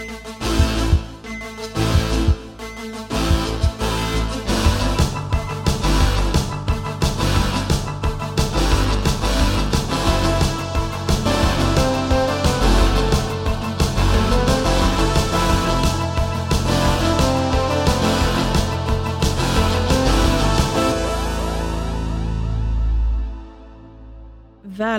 Thank you.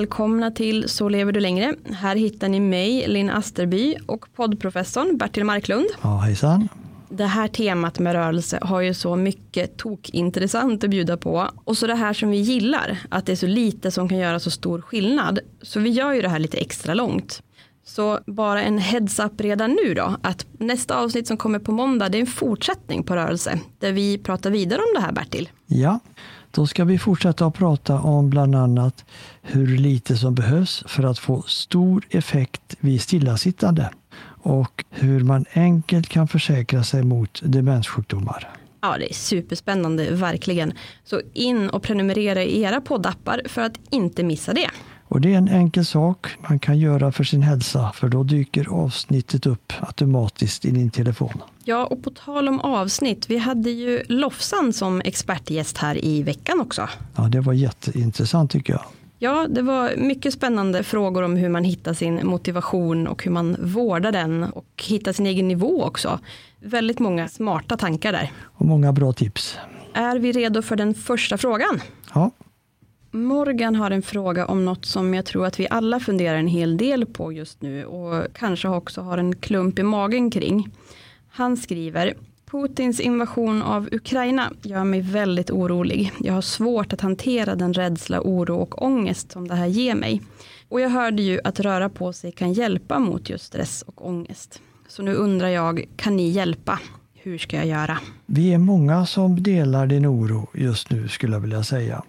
Välkomna till Så lever du längre. Här hittar ni mig, Linn Asterby och poddprofessorn Bertil Marklund. Ja, hejsan. Det här temat med rörelse har ju så mycket tokintressant att bjuda på. Och så det här som vi gillar, att det är så lite som kan göra så stor skillnad. Så vi gör ju det här lite extra långt. Så bara en heads up redan nu då, att nästa avsnitt som kommer på måndag, det är en fortsättning på rörelse, där vi pratar vidare om det här Bertil. Ja, då ska vi fortsätta att prata om bland annat hur lite som behövs för att få stor effekt vid stillasittande och hur man enkelt kan försäkra sig mot demenssjukdomar. Ja, det är superspännande, verkligen. Så in och prenumerera i era poddappar för att inte missa det. Och det är en enkel sak man kan göra för sin hälsa för då dyker avsnittet upp automatiskt i din telefon. Ja, och på tal om avsnitt, vi hade ju Lofsan som expertgäst här i veckan också. Ja, det var jätteintressant tycker jag. Ja, det var mycket spännande frågor om hur man hittar sin motivation och hur man vårdar den och hittar sin egen nivå också. Väldigt många smarta tankar där. Och många bra tips. Är vi redo för den första frågan? Ja, Morgan har en fråga om något som jag tror att vi alla funderar en hel del på just nu och kanske också har en klump i magen kring. Han skriver Putins invasion av Ukraina gör mig väldigt orolig. Jag har svårt att hantera den rädsla, oro och ångest som det här ger mig. Och jag hörde ju att röra på sig kan hjälpa mot just stress och ångest. Så nu undrar jag, kan ni hjälpa? Hur ska jag göra? vi är många som delar din oro just nu skulle jag vilja säga.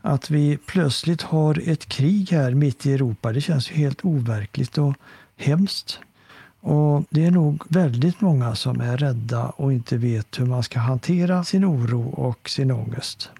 Att vi plötsligt har ett krig här mitt i Europa, det känns ju helt overkligt och hemskt. Och det är nog väldigt många som är rädda och inte vet hur man ska hantera sin oro och sin ångest.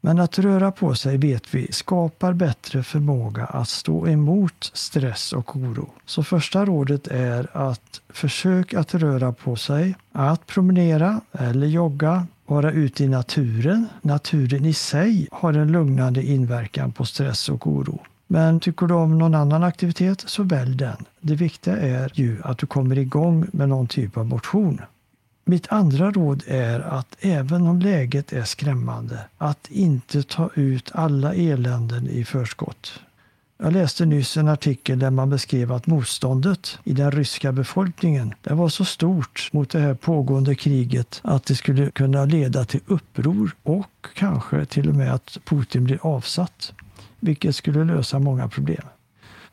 Men att röra på sig vet vi skapar bättre förmåga att stå emot stress och oro. Så första rådet är att försök att röra på sig, att promenera eller jogga, vara ute i naturen. Naturen i sig har en lugnande inverkan på stress och oro. Men tycker du om någon annan aktivitet så välj den. Det viktiga är ju att du kommer igång med någon typ av motion. Mitt andra råd är att även om läget är skrämmande, att inte ta ut alla eländen i förskott. Jag läste nyss en artikel där man beskrev att motståndet i den ryska befolkningen det var så stort mot det här pågående kriget att det skulle kunna leda till uppror och kanske till och med att Putin blir avsatt, vilket skulle lösa många problem.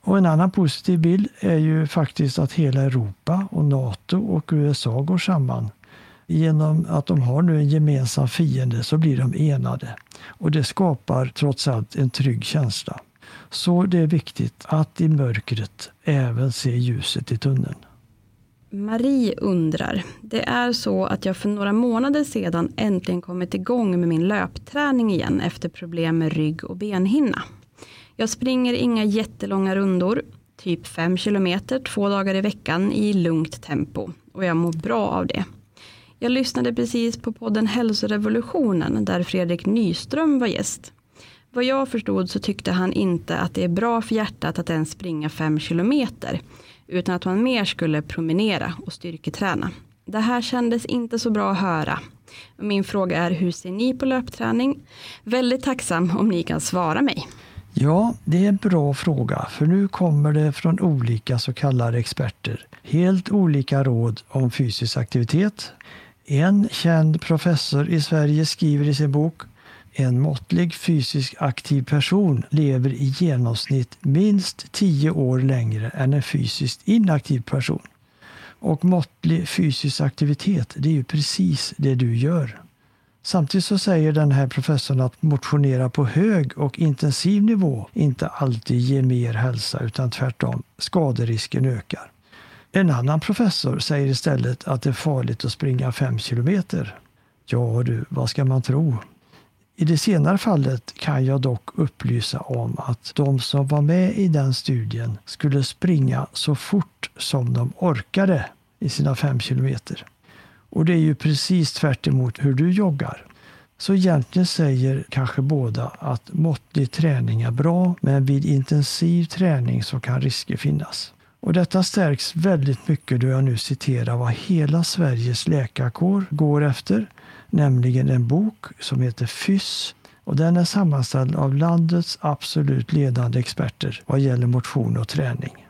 Och en annan positiv bild är ju faktiskt att hela Europa och Nato och USA går samman. Genom att de har nu en gemensam fiende så blir de enade. Och det skapar trots allt en trygg känsla. Så det är viktigt att i mörkret även se ljuset i tunneln. Marie undrar, det är så att jag för några månader sedan äntligen kommit igång med min löpträning igen efter problem med rygg och benhinna. Jag springer inga jättelånga rundor, typ 5 km två dagar i veckan i lugnt tempo och jag mår bra av det. Jag lyssnade precis på podden Hälsorevolutionen där Fredrik Nyström var gäst. Vad jag förstod så tyckte han inte att det är bra för hjärtat att ens springa 5 kilometer utan att man mer skulle promenera och styrketräna. Det här kändes inte så bra att höra. Min fråga är hur ser ni på löpträning? Väldigt tacksam om ni kan svara mig. Ja, det är en bra fråga, för nu kommer det från olika så kallade experter helt olika råd om fysisk aktivitet. En känd professor i Sverige skriver i sin bok en måttlig fysiskt aktiv person lever i genomsnitt minst 10 år längre än en fysiskt inaktiv person. Och måttlig fysisk aktivitet, det är ju precis det du gör. Samtidigt så säger den här professorn att motionera på hög och intensiv nivå inte alltid ger mer hälsa utan tvärtom, skaderisken ökar. En annan professor säger istället att det är farligt att springa 5 kilometer. Ja du, vad ska man tro? I det senare fallet kan jag dock upplysa om att de som var med i den studien skulle springa så fort som de orkade i sina 5 kilometer. Och det är ju precis tvärt hur du joggar. Så egentligen säger kanske båda att måttlig träning är bra, men vid intensiv träning så kan risker finnas. Och detta stärks väldigt mycket då jag nu citerar vad hela Sveriges läkarkår går efter, nämligen en bok som heter FYSS och den är sammanställd av landets absolut ledande experter vad gäller motion och träning.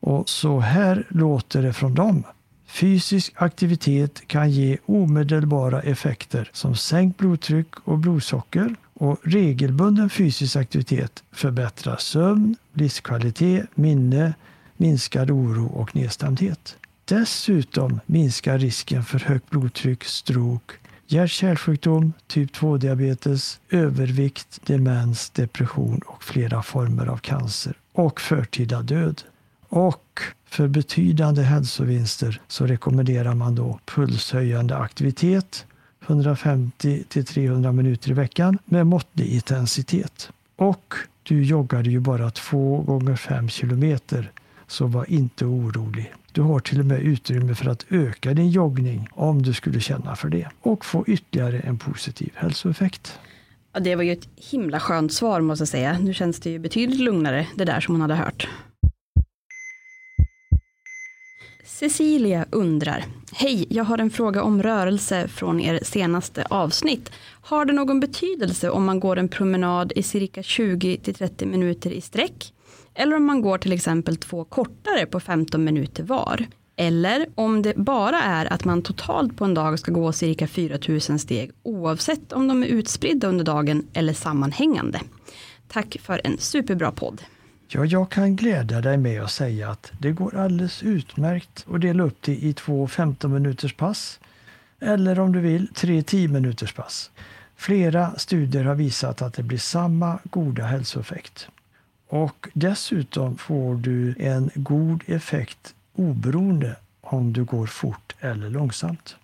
Och så här låter det från dem. Fysisk aktivitet kan ge omedelbara effekter som sänkt blodtryck och blodsocker och regelbunden fysisk aktivitet förbättrar sömn, livskvalitet, minne, minskad oro och nedstämdhet. Dessutom minskar risken för högt blodtryck, stroke, hjärt-kärlsjukdom, typ 2-diabetes, övervikt, demens, depression och flera former av cancer och förtida död. Och för betydande hälsovinster så rekommenderar man då pulshöjande aktivitet 150 till 300 minuter i veckan med måttlig intensitet. Och du joggade ju bara 2 gånger 5 kilometer så var inte orolig. Du har till och med utrymme för att öka din joggning om du skulle känna för det och få ytterligare en positiv hälsoeffekt. Ja, det var ju ett himla skönt svar måste jag säga. Nu känns det ju betydligt lugnare det där som hon hade hört. Cecilia undrar, Hej, jag har en fråga om rörelse från er senaste avsnitt. Har det någon betydelse om man går en promenad i cirka 20 30 minuter i sträck? Eller om man går till exempel två kortare på 15 minuter var. Eller om det bara är att man totalt på en dag ska gå cirka 4000 steg oavsett om de är utspridda under dagen eller sammanhängande. Tack för en superbra podd. Ja, jag kan glädja dig med att säga att det går alldeles utmärkt att dela upp det i två 15 minuters pass eller om du vill tre 10 minuters pass. Flera studier har visat att det blir samma goda hälsoeffekt. Och dessutom får du en god effekt oberoende om du går fort eller långsamt.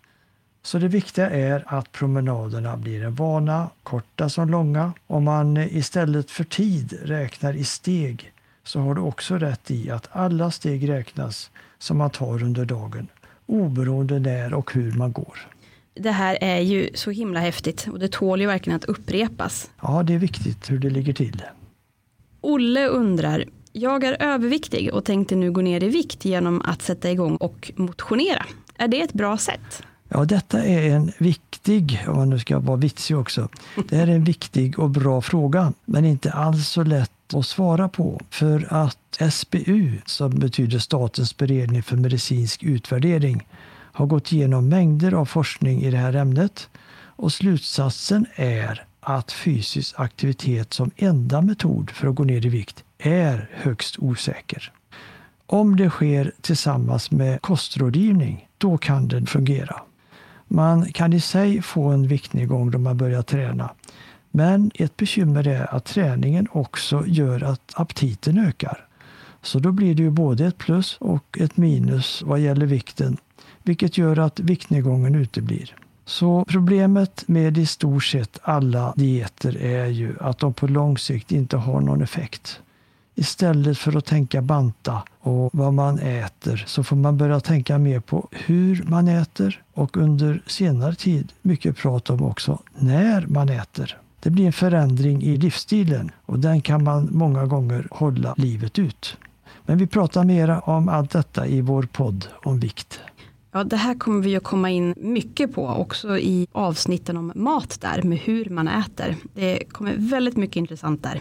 Så det viktiga är att promenaderna blir en vana, korta som långa. Om man istället för tid räknar i steg så har du också rätt i att alla steg räknas som man tar under dagen, oberoende när och hur man går. Det här är ju så himla häftigt och det tål ju verkligen att upprepas. Ja, det är viktigt hur det ligger till. Olle undrar, jag är överviktig och tänkte nu gå ner i vikt genom att sätta igång och motionera. Är det ett bra sätt? Ja, detta är en viktig, om man nu ska vara vitsig också, det är en viktig och bra fråga, men inte alls så lätt att svara på. För att SBU, som betyder Statens beredning för medicinsk utvärdering, har gått igenom mängder av forskning i det här ämnet och slutsatsen är att fysisk aktivitet som enda metod för att gå ner i vikt är högst osäker. Om det sker tillsammans med kostrådgivning, då kan den fungera. Man kan i sig få en viktnedgång då man börjar träna. Men ett bekymmer är att träningen också gör att aptiten ökar. Så då blir det ju både ett plus och ett minus vad gäller vikten, vilket gör att viktnedgången uteblir. Så problemet med i stort sett alla dieter är ju att de på lång sikt inte har någon effekt. Istället för att tänka banta och vad man äter så får man börja tänka mer på hur man äter och under senare tid mycket prat om också när man äter. Det blir en förändring i livsstilen och den kan man många gånger hålla livet ut. Men vi pratar mera om allt detta i vår podd om vikt. Ja, det här kommer vi att komma in mycket på också i avsnitten om mat där med hur man äter. Det kommer väldigt mycket intressant där.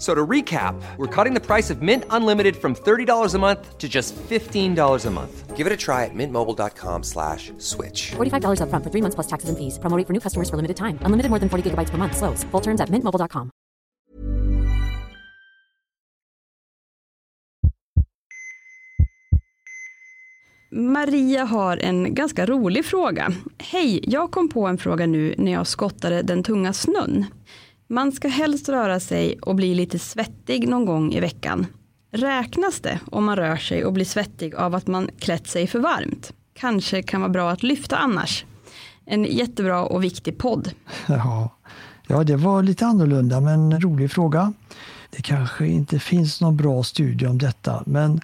So to recap, we're cutting the price of Mint Unlimited from $30 a month to just $15 a month. Give it a try at mintmobile.com slash switch. $45 upfront for three months plus taxes and fees. Promo rate for new customers for limited time. Unlimited more than 40 gigabytes per month. Slows. Full terms at mintmobile.com. Maria har en ganska rolig fråga. Hej, jag kom på en fråga nu när jag skottade den tunga snön. Man ska helst röra sig och bli lite svettig någon gång i veckan. Räknas det om man rör sig och blir svettig av att man klätt sig för varmt? Kanske kan vara bra att lyfta annars. En jättebra och viktig podd. Ja, ja det var lite annorlunda men en rolig fråga. Det kanske inte finns någon bra studie om detta men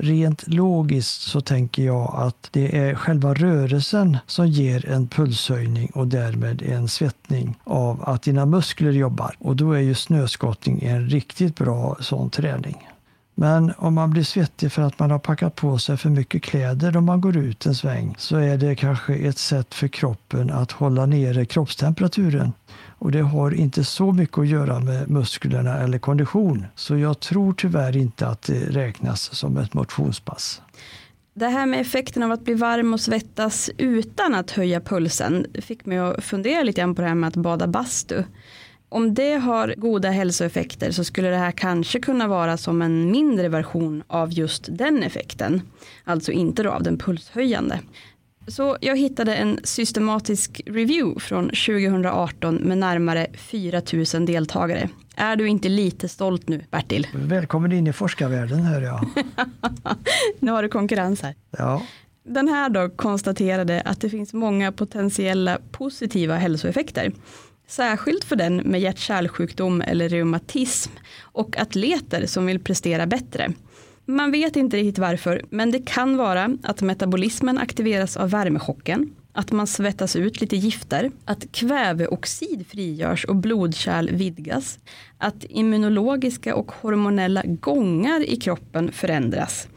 Rent logiskt så tänker jag att det är själva rörelsen som ger en pulshöjning och därmed en svettning av att dina muskler jobbar. Och då är ju snöskottning en riktigt bra sån träning. Men om man blir svettig för att man har packat på sig för mycket kläder om man går ut en sväng så är det kanske ett sätt för kroppen att hålla nere kroppstemperaturen. Och det har inte så mycket att göra med musklerna eller kondition. Så jag tror tyvärr inte att det räknas som ett motionspass. Det här med effekten av att bli varm och svettas utan att höja pulsen fick mig att fundera lite grann på det här med att bada bastu. Om det har goda hälsoeffekter så skulle det här kanske kunna vara som en mindre version av just den effekten. Alltså inte då av den pulshöjande. Så jag hittade en systematisk review från 2018 med närmare 4000 deltagare. Är du inte lite stolt nu Bertil? Välkommen in i forskarvärlden hör jag. nu har du konkurrens här. Ja. Den här då konstaterade att det finns många potentiella positiva hälsoeffekter. Särskilt för den med hjärt-kärlsjukdom eller reumatism och atleter som vill prestera bättre. Man vet inte riktigt varför, men det kan vara att metabolismen aktiveras av värmechocken, att man svettas ut lite gifter, att kväveoxid frigörs och blodkärl vidgas, att immunologiska och hormonella gångar i kroppen förändras,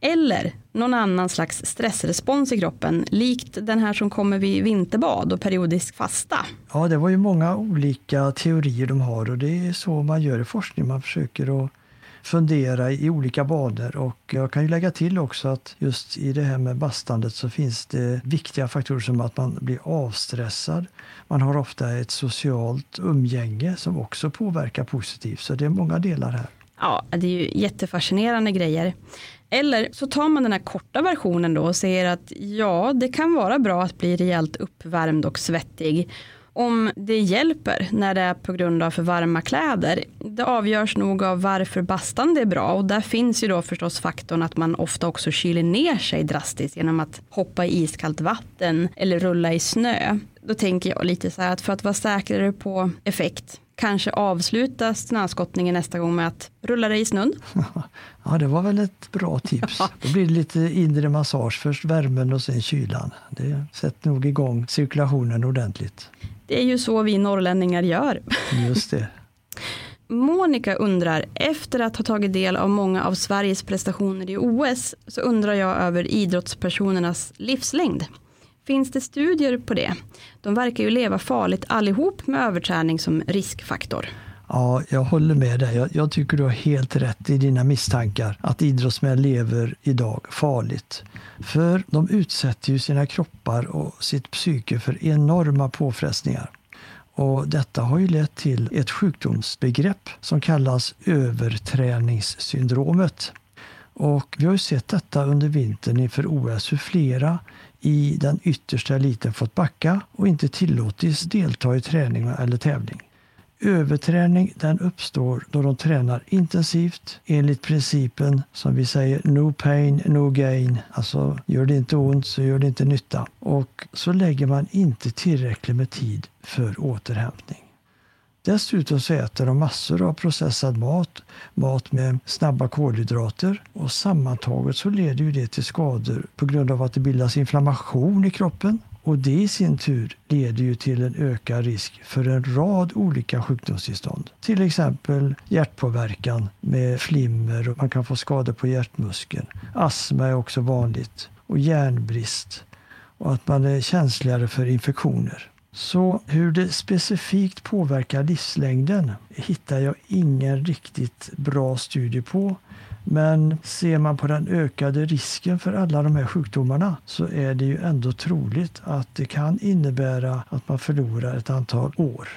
eller någon annan slags stressrespons i kroppen, likt den här som kommer vid vinterbad och periodisk fasta. Ja, det var ju många olika teorier de har och det är så man gör i forskning. Man försöker att fundera i olika banor. Och jag kan ju lägga till också att just i det här med bastandet så finns det viktiga faktorer som att man blir avstressad. Man har ofta ett socialt umgänge som också påverkar positivt. Så det är många delar här. Ja, det är ju jättefascinerande grejer. Eller så tar man den här korta versionen då och säger att ja, det kan vara bra att bli rejält uppvärmd och svettig om det hjälper när det är på grund av för varma kläder. Det avgörs nog av varför bastan är bra och där finns ju då förstås faktorn att man ofta också kyler ner sig drastiskt genom att hoppa i iskallt vatten eller rulla i snö. Då tänker jag lite så här att för att vara säkrare på effekt kanske avsluta snöskottningen nästa gång med att rulla dig i snön. Ja, det var väl ett bra tips. Då blir det lite inre massage. Först värmen och sen kylan. Det sätter nog igång cirkulationen ordentligt. Det är ju så vi norrlänningar gör. Just det. Monica undrar, efter att ha tagit del av många av Sveriges prestationer i OS, så undrar jag över idrottspersonernas livslängd. Finns det studier på det? De verkar ju leva farligt allihop med överträning som riskfaktor. Ja, jag håller med dig. Jag, jag, tycker du har helt rätt i dina misstankar att idrottsmän lever idag farligt. För de utsätter ju sina kroppar och sitt psyke för enorma påfrestningar. Och detta har ju lett till ett sjukdomsbegrepp som kallas överträningssyndromet. Och vi har ju sett detta under vintern inför OS hur flera i den yttersta eliten fått backa och inte tillåtits delta i träning eller tävling. Överträning den uppstår då de tränar intensivt enligt principen som vi säger no pain, no gain. Alltså gör det inte ont så gör det inte nytta. Och så lägger man inte tillräckligt med tid för återhämtning. Dessutom så äter de massor av processad mat, mat med snabba kolhydrater och sammantaget så leder ju det till skador på grund av att det bildas inflammation i kroppen och det i sin tur leder ju till en ökad risk för en rad olika sjukdomstillstånd. Till exempel hjärtpåverkan med flimmer och man kan få skador på hjärtmuskeln. Astma är också vanligt och järnbrist och att man är känsligare för infektioner. Så hur det specifikt påverkar livslängden hittar jag ingen riktigt bra studie på. Men ser man på den ökade risken för alla de här sjukdomarna så är det ju ändå troligt att det kan innebära att man förlorar ett antal år.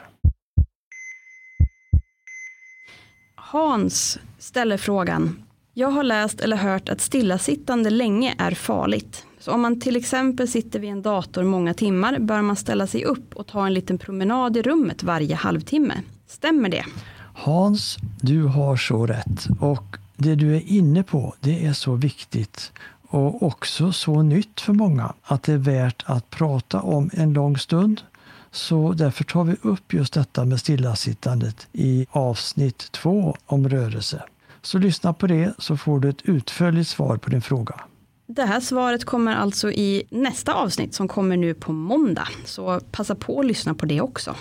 Hans ställer frågan. Jag har läst eller hört att stillasittande länge är farligt. Så om man till exempel sitter vid en dator många timmar bör man ställa sig upp och ta en liten promenad i rummet varje halvtimme. Stämmer det? Hans, du har så rätt. Och det du är inne på, det är så viktigt och också så nytt för många att det är värt att prata om en lång stund. Så därför tar vi upp just detta med stillasittandet i avsnitt två om rörelse. Så lyssna på det så får du ett utförligt svar på din fråga. Det här svaret kommer alltså i nästa avsnitt som kommer nu på måndag. Så passa på att lyssna på det också.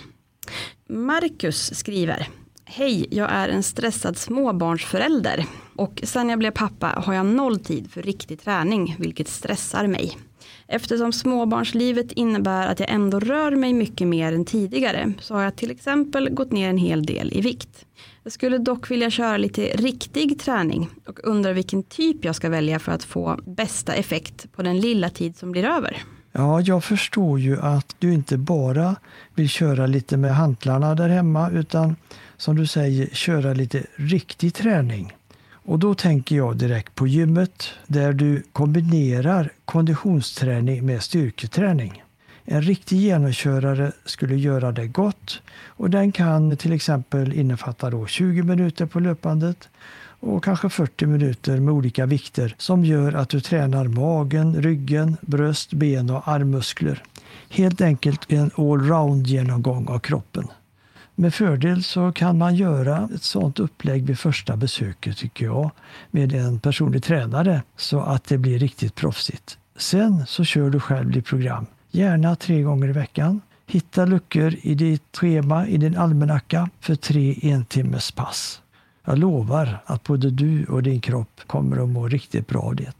Marcus skriver Hej, jag är en stressad småbarnsförälder och sen jag blev pappa har jag noll tid för riktig träning vilket stressar mig. Eftersom småbarnslivet innebär att jag ändå rör mig mycket mer än tidigare så har jag till exempel gått ner en hel del i vikt. Jag skulle dock vilja köra lite riktig träning och undrar vilken typ jag ska välja för att få bästa effekt på den lilla tid som blir över. Ja, jag förstår ju att du inte bara vill köra lite med hantlarna där hemma utan som du säger köra lite riktig träning. Och då tänker jag direkt på gymmet där du kombinerar konditionsträning med styrketräning. En riktig genomkörare skulle göra det gott och den kan till exempel innefatta då 20 minuter på löpbandet och kanske 40 minuter med olika vikter som gör att du tränar magen, ryggen, bröst, ben och armmuskler. Helt enkelt en allround genomgång av kroppen. Med fördel så kan man göra ett sådant upplägg vid första besöket tycker jag med en personlig tränare så att det blir riktigt proffsigt. Sen så kör du själv ditt program Gärna tre gånger i veckan. Hitta luckor i ditt schema, i din almanacka för tre entimmes pass. Jag lovar att både du och din kropp kommer att må riktigt bra av det.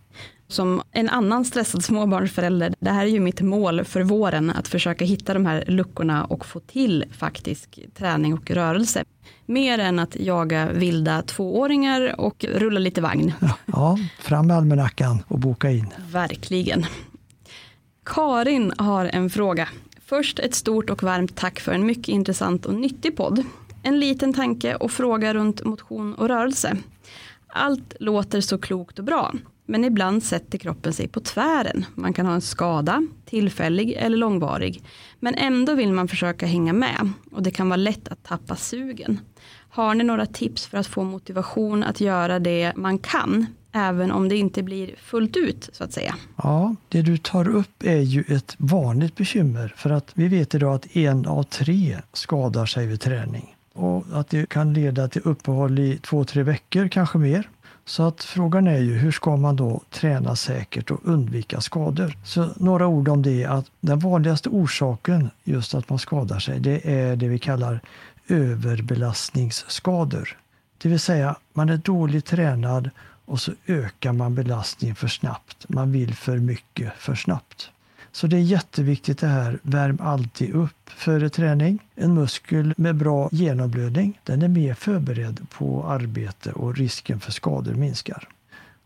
Som en annan stressad småbarnsförälder, det här är ju mitt mål för våren, att försöka hitta de här luckorna och få till faktisk träning och rörelse. Mer än att jaga vilda tvååringar och rulla lite vagn. Ja, fram med almanackan och boka in. Verkligen. Karin har en fråga. Först ett stort och varmt tack för en mycket intressant och nyttig podd. En liten tanke och fråga runt motion och rörelse. Allt låter så klokt och bra, men ibland sätter kroppen sig på tvären. Man kan ha en skada, tillfällig eller långvarig, men ändå vill man försöka hänga med och det kan vara lätt att tappa sugen. Har ni några tips för att få motivation att göra det man kan, även om det inte blir fullt ut så att säga? Ja, det du tar upp är ju ett vanligt bekymmer för att vi vet idag att en av tre skadar sig vid träning och att det kan leda till uppehåll i två, tre veckor, kanske mer. Så att frågan är ju hur ska man då träna säkert och undvika skador? Så några ord om det att den vanligaste orsaken just att man skadar sig det är det vi kallar överbelastningsskador. Det vill säga man är dåligt tränad och så ökar man belastningen för snabbt. Man vill för mycket för snabbt. Så det är jätteviktigt det här, värm alltid upp före träning. En muskel med bra genomblödning, den är mer förberedd på arbete och risken för skador minskar.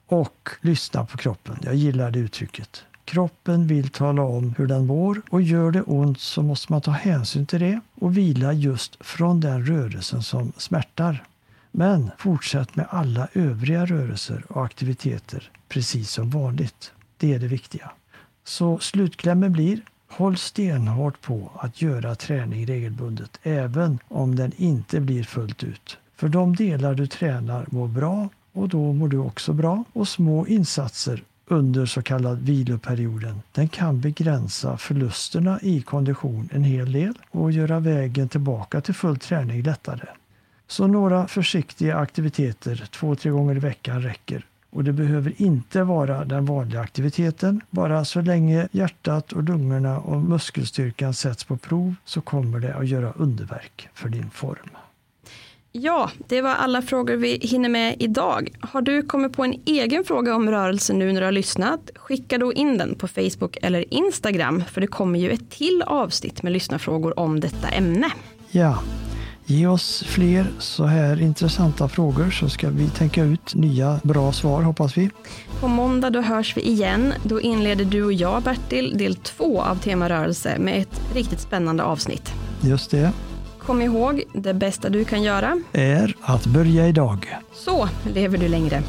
Och lyssna på kroppen, jag gillar det uttrycket. Kroppen vill tala om hur den mår och gör det ont så måste man ta hänsyn till det och vila just från den rörelsen som smärtar. Men fortsätt med alla övriga rörelser och aktiviteter precis som vanligt. Det är det viktiga. Så slutklämmen blir Håll stenhårt på att göra träning regelbundet även om den inte blir fullt ut. För de delar du tränar mår bra och då mår du också bra. Och små insatser under så kallad viloperioden den kan begränsa förlusterna i kondition en hel del och göra vägen tillbaka till full träning lättare. Så några försiktiga aktiviteter två, tre gånger i veckan räcker och det behöver inte vara den vanliga aktiviteten. Bara så länge hjärtat och lungorna och muskelstyrkan sätts på prov så kommer det att göra underverk för din form. Ja, det var alla frågor vi hinner med idag. Har du kommit på en egen fråga om rörelse nu när du har lyssnat? Skicka då in den på Facebook eller Instagram för det kommer ju ett till avsnitt med lyssnarfrågor om detta ämne. Ja, Ge oss fler så här intressanta frågor så ska vi tänka ut nya bra svar hoppas vi. På måndag då hörs vi igen. Då inleder du och jag Bertil del två av Tema rörelse med ett riktigt spännande avsnitt. Just det. Kom ihåg, det bästa du kan göra är att börja idag. Så lever du längre.